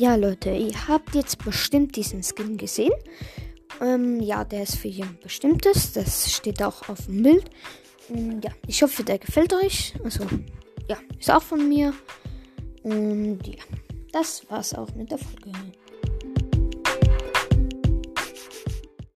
Ja, Leute, ihr habt jetzt bestimmt diesen Skin gesehen. Ähm, ja, der ist für jemand Bestimmtes. Das steht auch auf dem Bild. Und ja, ich hoffe, der gefällt euch. Also, ja, ist auch von mir. Und ja, das war's auch mit der Folge.